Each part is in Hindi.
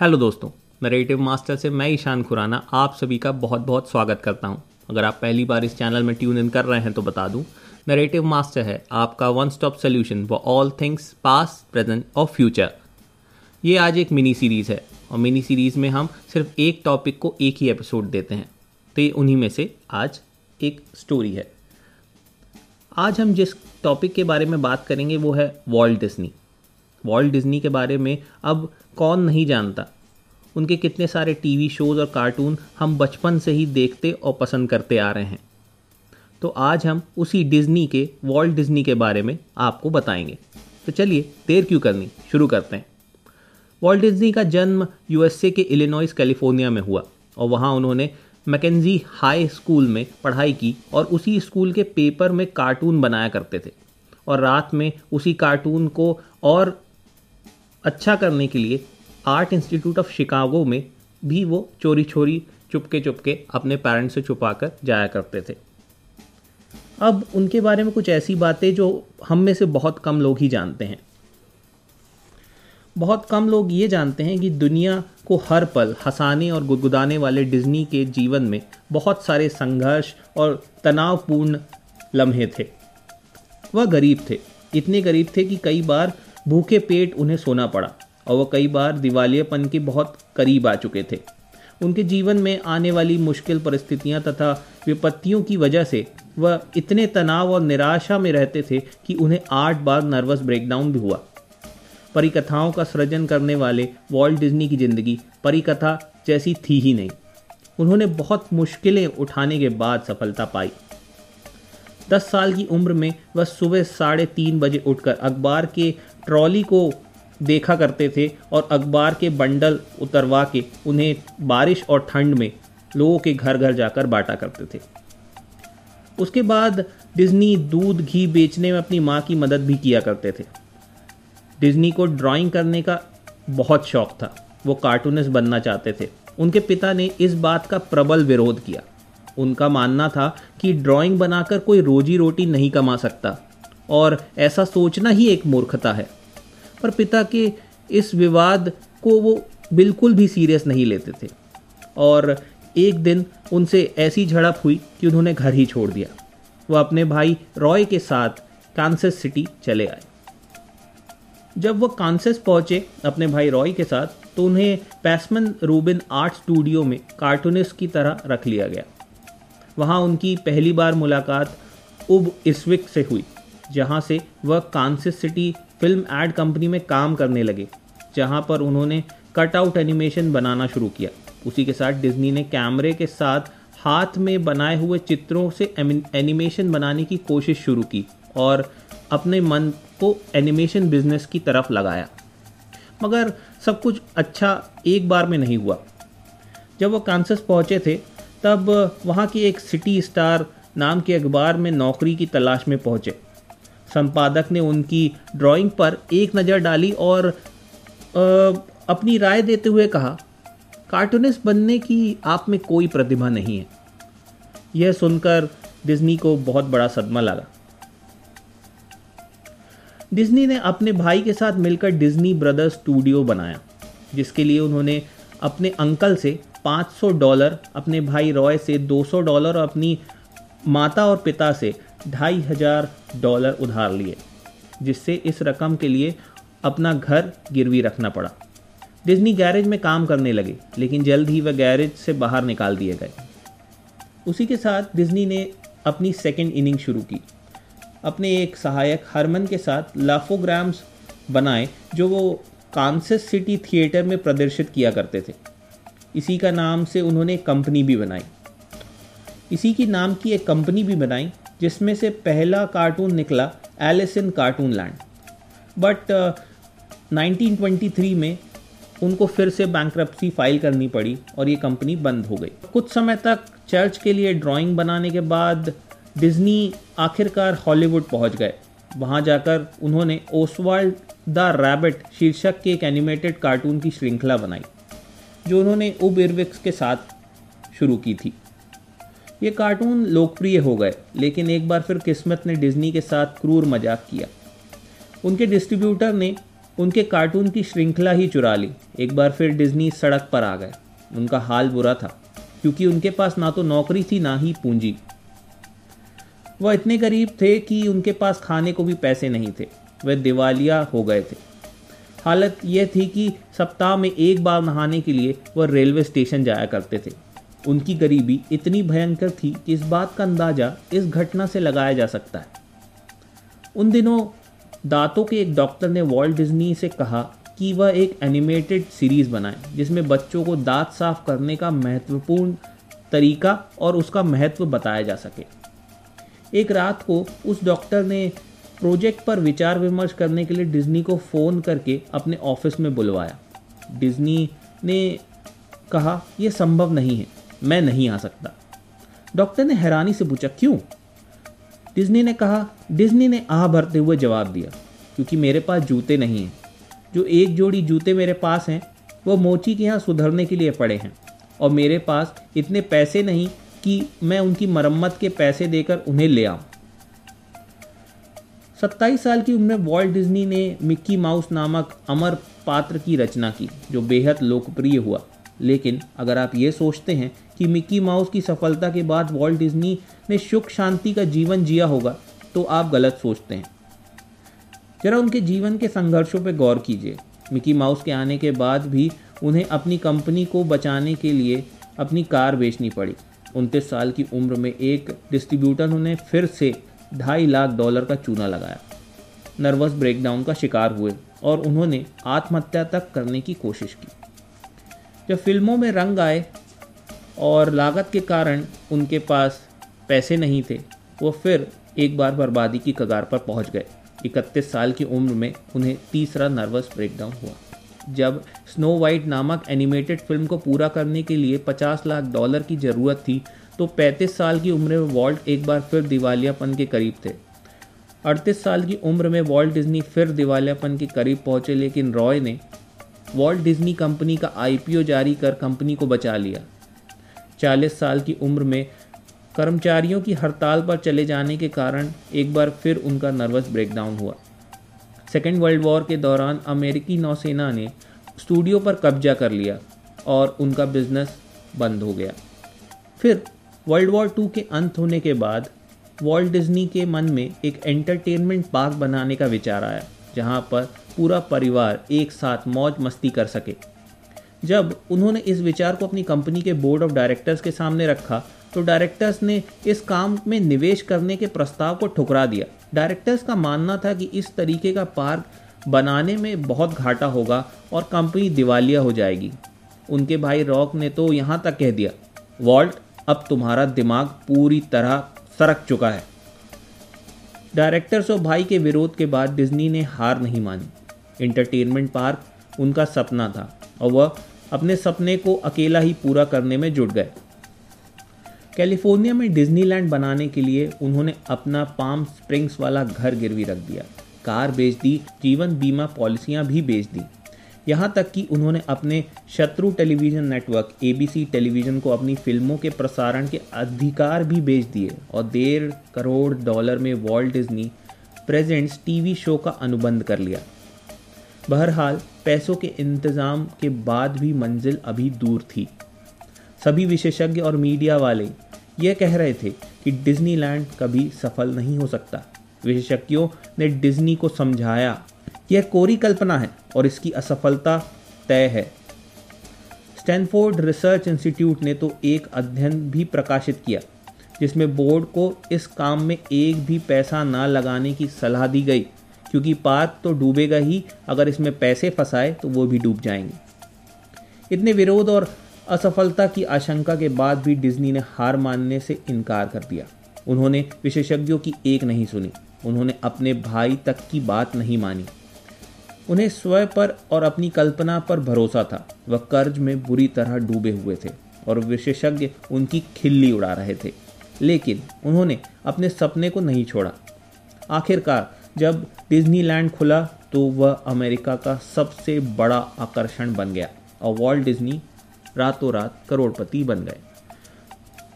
हेलो दोस्तों नरेटिव मास्टर से मैं ईशान खुराना आप सभी का बहुत बहुत स्वागत करता हूँ। अगर आप पहली बार इस चैनल में ट्यून इन कर रहे हैं तो बता दूँ नरेटिव मास्टर है, आपका one stop solution for all things past present और फ्यूचर ये आज एक मिनी सीरीज़ है, और मिनी सीरीज़ में हम सिर्फ़ एक टॉपिक को एक ही एपिसोड देते हैं तो ये उन्हीं में से आज एक स्टोरी है। आज हम जिस टॉपिक के बारे में बात करेंगे वो है वॉल्ट डिज्नी वॉल्ट डिज्नी के बारे में अब कौन नहीं जानता। उनके कितने सारे टीवी शोज़ और कार्टून हम बचपन से ही देखते और पसंद करते आ रहे हैं। तो आज हम उसी डिज्नी के वॉल्ट डिज्नी के बारे में आपको बताएँगे। तो चलिए, देर क्यों करनी? शुरू करते हैं। वॉल्ट डिज्नी का जन्म यूएसए के इलिनॉइस कैलिफ़ोर्निया में हुआ और वहाँ उन्होंने मैकेजी हाई स्कूल में पढ़ाई की और उसी स्कूल के पेपर में कार्टून बनाया करते थे। और रात में उसी कार्टून को और अच्छा करने के लिए आर्ट इंस्टीट्यूट ऑफ़ शिकागो में भी वो चोरी छोरी चुपके चुपके अपने पेरेंट्स से छुपा कर जाया करते थे। अब उनके बारे में कुछ ऐसी बातें जो हम में से बहुत कम लोग ही जानते हैं। बहुत कम लोग ये जानते हैं कि दुनिया को हर पल हंसाने और गुदगुदाने वाले डिज्नी के जीवन में बहुत सारे संघर्ष और तनावपूर्ण लम्हे थे। वह गरीब थे। इतने गरीब थे कि कई बार भूखे पेट उन्हें सोना पड़ा और वह कई बार दिवालियापन के बहुत करीब आ चुके थे। उनके जीवन में आने वाली मुश्किल परिस्थितियाँ तथा विपत्तियों की वजह से वह इतने तनाव और निराशा में रहते थे कि उन्हें आठ बार नर्वस ब्रेकडाउन भी हुआ। परिकथाओं का सृजन करने वाले वॉल्ट डिज्नी की ज़िंदगी परिकथा जैसी थी ही नहीं। उन्होंने बहुत मुश्किलें उठाने के बाद सफलता पाई। दस साल की उम्र में वह सुबह साढ़े तीन बजे उठकर अखबार के ट्रॉली को देखा करते थे और अखबार के बंडल उतरवा के उन्हें बारिश और ठंड में लोगों के घर घर जाकर बांटा करते थे। उसके बाद डिज्नी दूध घी बेचने में अपनी माँ की मदद भी किया करते थे। डिज्नी को ड्राइंग करने का बहुत शौक था। वो कार्टूनिस्ट बनना चाहते थे। उनके पिता ने इस बात का प्रबल विरोध किया। उनका मानना था कि ड्राइंग बनाकर कोई रोजी रोटी नहीं कमा सकता। और ऐसा सोचना ही एक मूर्खता है। पर पिता के इस विवाद को वो बिल्कुल भी सीरियस नहीं लेते थे। और एक दिन उनसे ऐसी झड़प हुई कि उन्होंने घर ही छोड़ दिया। वो अपने भाई रॉय के साथ कांसेस सिटी चले आए। जब वो कांसेस पहुँचे अपने भाई रॉय के साथ तो उन्हें पैसमन रूबिन आर्ट स्टूडियो में कार्टूनिस्ट की तरह रख लिया गया। वहाँ उनकी पहली बार मुलाकात उब इस्विक से हुई, जहाँ से वह Kansas city film ad company में काम करने लगे, जहाँ पर उन्होंने कटआउट एनिमेशन बनाना शुरू किया। उसी के साथ डिज्नी ने कैमरे के साथ हाथ में बनाए हुए चित्रों से एनिमेशन बनाने की कोशिश शुरू की और अपने मन को एनिमेशन बिज़नेस की तरफ़ लगाया। मगर सब कुछ अच्छा एक बार में नहीं हुआ। जब वो कांसस पहुँचे थे तब वहाँ की एक सिटी स्टार नाम के अखबार में नौकरी की तलाश में पहुँचे। संपादक ने उनकी ड्राइंग पर एक नज़र डाली और आ, अपनी राय देते हुए कहा कार्टूनिस्ट बनने की आप में कोई प्रतिभा नहीं है। यह सुनकर डिज्नी को बहुत बड़ा सदमा लगा। डिज्नी ने अपने भाई के साथ मिलकर डिज्नी ब्रदर्स स्टूडियो बनाया जिसके लिए उन्होंने अपने अंकल से 500 डॉलर अपने भाई रॉय से 200 डॉलर और अपनी माता और पिता से ढाई हज़ार डॉलर उधार लिए, जिससे इस रकम के लिए अपना घर गिरवी रखना पड़ा। डिज्नी गैरेज में काम करने लगे, लेकिन जल्द ही वह गैरेज से बाहर निकाल दिए गए। उसी के साथ डिज्नी ने अपनी सेकेंड इनिंग शुरू की। अपने एक सहायक हरमन के साथ लाफोग्राम्स बनाए, जो वो कांसेस सिटी थिएटर में प्रदर्शित किया करते थे। इसी का नाम से उन्होंने कंपनी भी बनाई। इसी की नाम की एक कंपनी भी बनाई, जिसमें से पहला कार्टून निकला Alice in cartoon land but 1923 में उनको फिर से बैंक फ़ाइल करनी पड़ी और ये कंपनी बंद हो गई। कुछ समय तक चर्च के लिए ड्राइंग बनाने के बाद डिज्नी आखिरकार हॉलीवुड पहुँच गए। वहाँ जाकर उन्होंने ओसवाल्ड द रैबिट शीर्षक के एक एनिमेटेड कार्टून की श्रृंखला बनाई। जो उन्होंने उब इरविक्स के साथ शुरू की थी। ये कार्टून लोकप्रिय हो गए, लेकिन एक बार फिर किस्मत ने डिज्नी के साथ क्रूर मज़ाक किया। उनके डिस्ट्रीब्यूटर ने उनके कार्टून की श्रृंखला ही चुरा ली। एक बार फिर डिज्नी सड़क पर आ गए। उनका हाल बुरा था, क्योंकि उनके पास ना तो नौकरी थी, ना ही पूंजी। वह इतने गरीब थे कि उनके पास खाने को भी पैसे नहीं थे। वह दिवालिया हो गए थे। हालत यह थी कि सप्ताह में एक बार नहाने के लिए वह रेलवे स्टेशन जाया करते थे। उनकी गरीबी इतनी भयंकर थी कि इस बात का अंदाज़ा इस घटना से लगाया जा सकता है। उन दिनों दांतों के एक डॉक्टर ने वॉल्ट डिज्नी से कहा कि वह एक एनिमेटेड सीरीज़ बनाए, जिसमें बच्चों को दांत साफ़ करने का महत्वपूर्ण तरीका और उसका महत्व बताया जा सके। एक रात को उस डॉक्टर ने प्रोजेक्ट पर विचार विमर्श करने के लिए डिज्नी को फ़ोन करके अपने ऑफ़िस में बुलवाया। डिज्नी ने कहा, यह संभव नहीं है, मैं नहीं आ सकता। डॉक्टर ने हैरानी से पूछा, क्यों? डिज्नी ने कहा, डिज्नी ने आह भरते हुए जवाब दिया, क्योंकि मेरे पास जूते नहीं हैं। जो एक जोड़ी जूते मेरे पास हैं, वो मोची के यहाँ सुधरने के लिए पड़े हैं। और मेरे पास इतने पैसे नहीं कि मैं उनकी मरम्मत के पैसे देकर उन्हें ले आऊँ। सत्ताईस साल की उम्र में वॉल्ट डिज्नी ने मिक्की माउस नामक अमर पात्र की रचना की, जो बेहद लोकप्रिय हुआ। लेकिन अगर आप ये सोचते हैं कि मिक्की माउस की सफलता के बाद वॉल्ट डिज्नी ने सुख शांति का जीवन जिया होगा तो आप गलत सोचते हैं। जरा उनके जीवन के संघर्षों पर गौर कीजिए। मिकी माउस के आने के बाद भी उन्हें अपनी कंपनी को बचाने के लिए अपनी कार बेचनी पड़ी। उनतीस साल की उम्र में एक डिस्ट्रीब्यूटर उन्हें फिर से ढाई लाख डॉलर का चूना लगाया। नर्वस ब्रेकडाउन का शिकार हुए और उन्होंने आत्महत्या तक करने की कोशिश की। जब फ़िल्मों में रंग आए और लागत के कारण उनके पास पैसे नहीं थे, वो फिर एक बार बर्बादी की कगार पर पहुँच गए। इकतीस साल की उम्र में उन्हें तीसरा नर्वस ब्रेकडाउन हुआ। जब स्नो वाइट नामक एनिमेटेड फ़िल्म को पूरा करने के लिए 50 लाख डॉलर की ज़रूरत थी तो 35 साल की उम्र में वॉल्ट एक बार फिर दिवालियापन के करीब थे। 38 साल की उम्र में वॉल्ट डिज्नी फिर दिवालियापन के करीब पहुँचे, लेकिन रॉय ने वॉल्ट डिज्नी कंपनी का आईपीओ जारी कर कंपनी को बचा लिया। 40 साल की उम्र में कर्मचारियों की हड़ताल पर चले जाने के कारण एक बार फिर उनका नर्वस ब्रेकडाउन हुआ। सेकेंड वर्ल्ड वॉर के दौरान अमेरिकी नौसेना ने स्टूडियो पर कब्जा कर लिया और उनका बिज़नेस बंद हो गया। फिर वर्ल्ड वॉर टू के अंत होने के बाद वॉल्ट डिज्नी के मन में एक एंटरटेनमेंट पार्क बनाने का विचार आया, जहाँ पर पूरा परिवार एक साथ मौज मस्ती कर सके। जब उन्होंने इस विचार को अपनी कंपनी के बोर्ड ऑफ़ डायरेक्टर्स के सामने रखा तो डायरेक्टर्स ने इस काम में निवेश करने के प्रस्ताव को ठुकरा दिया। डायरेक्टर्स का मानना था कि इस तरीके का पार्क बनाने में बहुत घाटा होगा और कंपनी दिवालिया हो जाएगी। उनके भाई रॉक ने तो यहाँ तक कह दिया वॉल्ट अब तुम्हारा दिमाग पूरी तरह सरक चुका है। डायरेक्टर्स और भाई के विरोध के बाद डिज्नी ने हार नहीं मानी। इंटरटेनमेंट पार्क उनका सपना था और वह अपने सपने को अकेला ही पूरा करने में जुट गए। कैलिफ़ोर्निया में डिज्नीलैंड बनाने के लिए उन्होंने अपना पाम स्प्रिंग्स वाला घर गिरवी रख दिया। कार बेच दी, जीवन बीमा पॉलिसियाँ भी बेच दी। यहाँ तक कि उन्होंने अपने शत्रु टेलीविज़न नेटवर्क एबीसी टेलीविज़न को अपनी फ़िल्मों के प्रसारण के अधिकार भी बेच दिए और डेढ़ करोड़ डॉलर में Walt Disney presents TV show का अनुबंध कर लिया। बहरहाल, पैसों के इंतज़ाम के बाद भी मंजिल अभी दूर थी। सभी विशेषज्ञ और मीडिया वाले यह कह रहे थे कि डिज्नीलैंड कभी सफल नहीं हो सकता। विशेषज्ञों ने डिज्नी को समझाया यह कोरी कल्पना है और इसकी असफलता तय है। स्टैनफोर्ड रिसर्च इंस्टीट्यूट ने तो एक अध्ययन भी प्रकाशित किया, जिसमें बोर्ड को इस काम में एक भी पैसा ना लगाने की सलाह दी गई, क्योंकि पार्क तो डूबेगा ही, अगर इसमें पैसे फंसाए तो वो भी डूब जाएँगे। इतने विरोध और असफलता की आशंका के बाद भी डिज्नी ने हार मानने से इनकार कर दिया। उन्होंने विशेषज्ञों की एक नहीं सुनी, उन्होंने अपने भाई तक की बात नहीं मानी। उन्हें स्वयं पर और अपनी कल्पना पर भरोसा था। वह कर्ज में बुरी तरह डूबे हुए थे और विशेषज्ञ उनकी खिल्ली उड़ा रहे थे। लेकिन उन्होंने अपने सपने को नहीं छोड़ा। आखिरकार जब डिज्नीलैंड खुला तो वह अमेरिका का सबसे बड़ा आकर्षण बन गया और वॉल्ट डिज्नी रातों रात करोड़पति बन गए।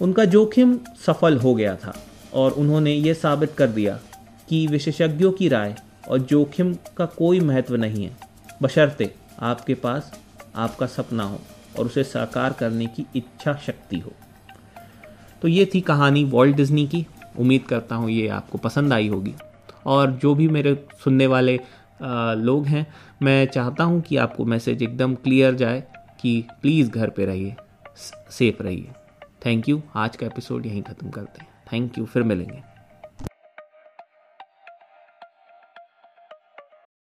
उनका जोखिम सफल हो गया था और उन्होंने ये साबित कर दिया कि विशेषज्ञों की राय और जोखिम का कोई महत्व नहीं है। बशर्ते आपके पास आपका सपना हो और उसे साकार करने की इच्छा शक्ति हो। तो ये थी कहानी वॉल्ट डिज्नी की। उम्मीद करता हूँ ये आपको पसंद आई होगी। और जो भी मेरे सुनने वाले लोग हैं, मैं चाहता हूँ कि आपको मैसेज एकदम क्लियर जाए कि प्लीज़ घर पे रहिए सेफ़ रहिए। Thank you. आज का एपिसोड यहीं ख़त्म करते हैं। Thank you. फिर मिलेंगे।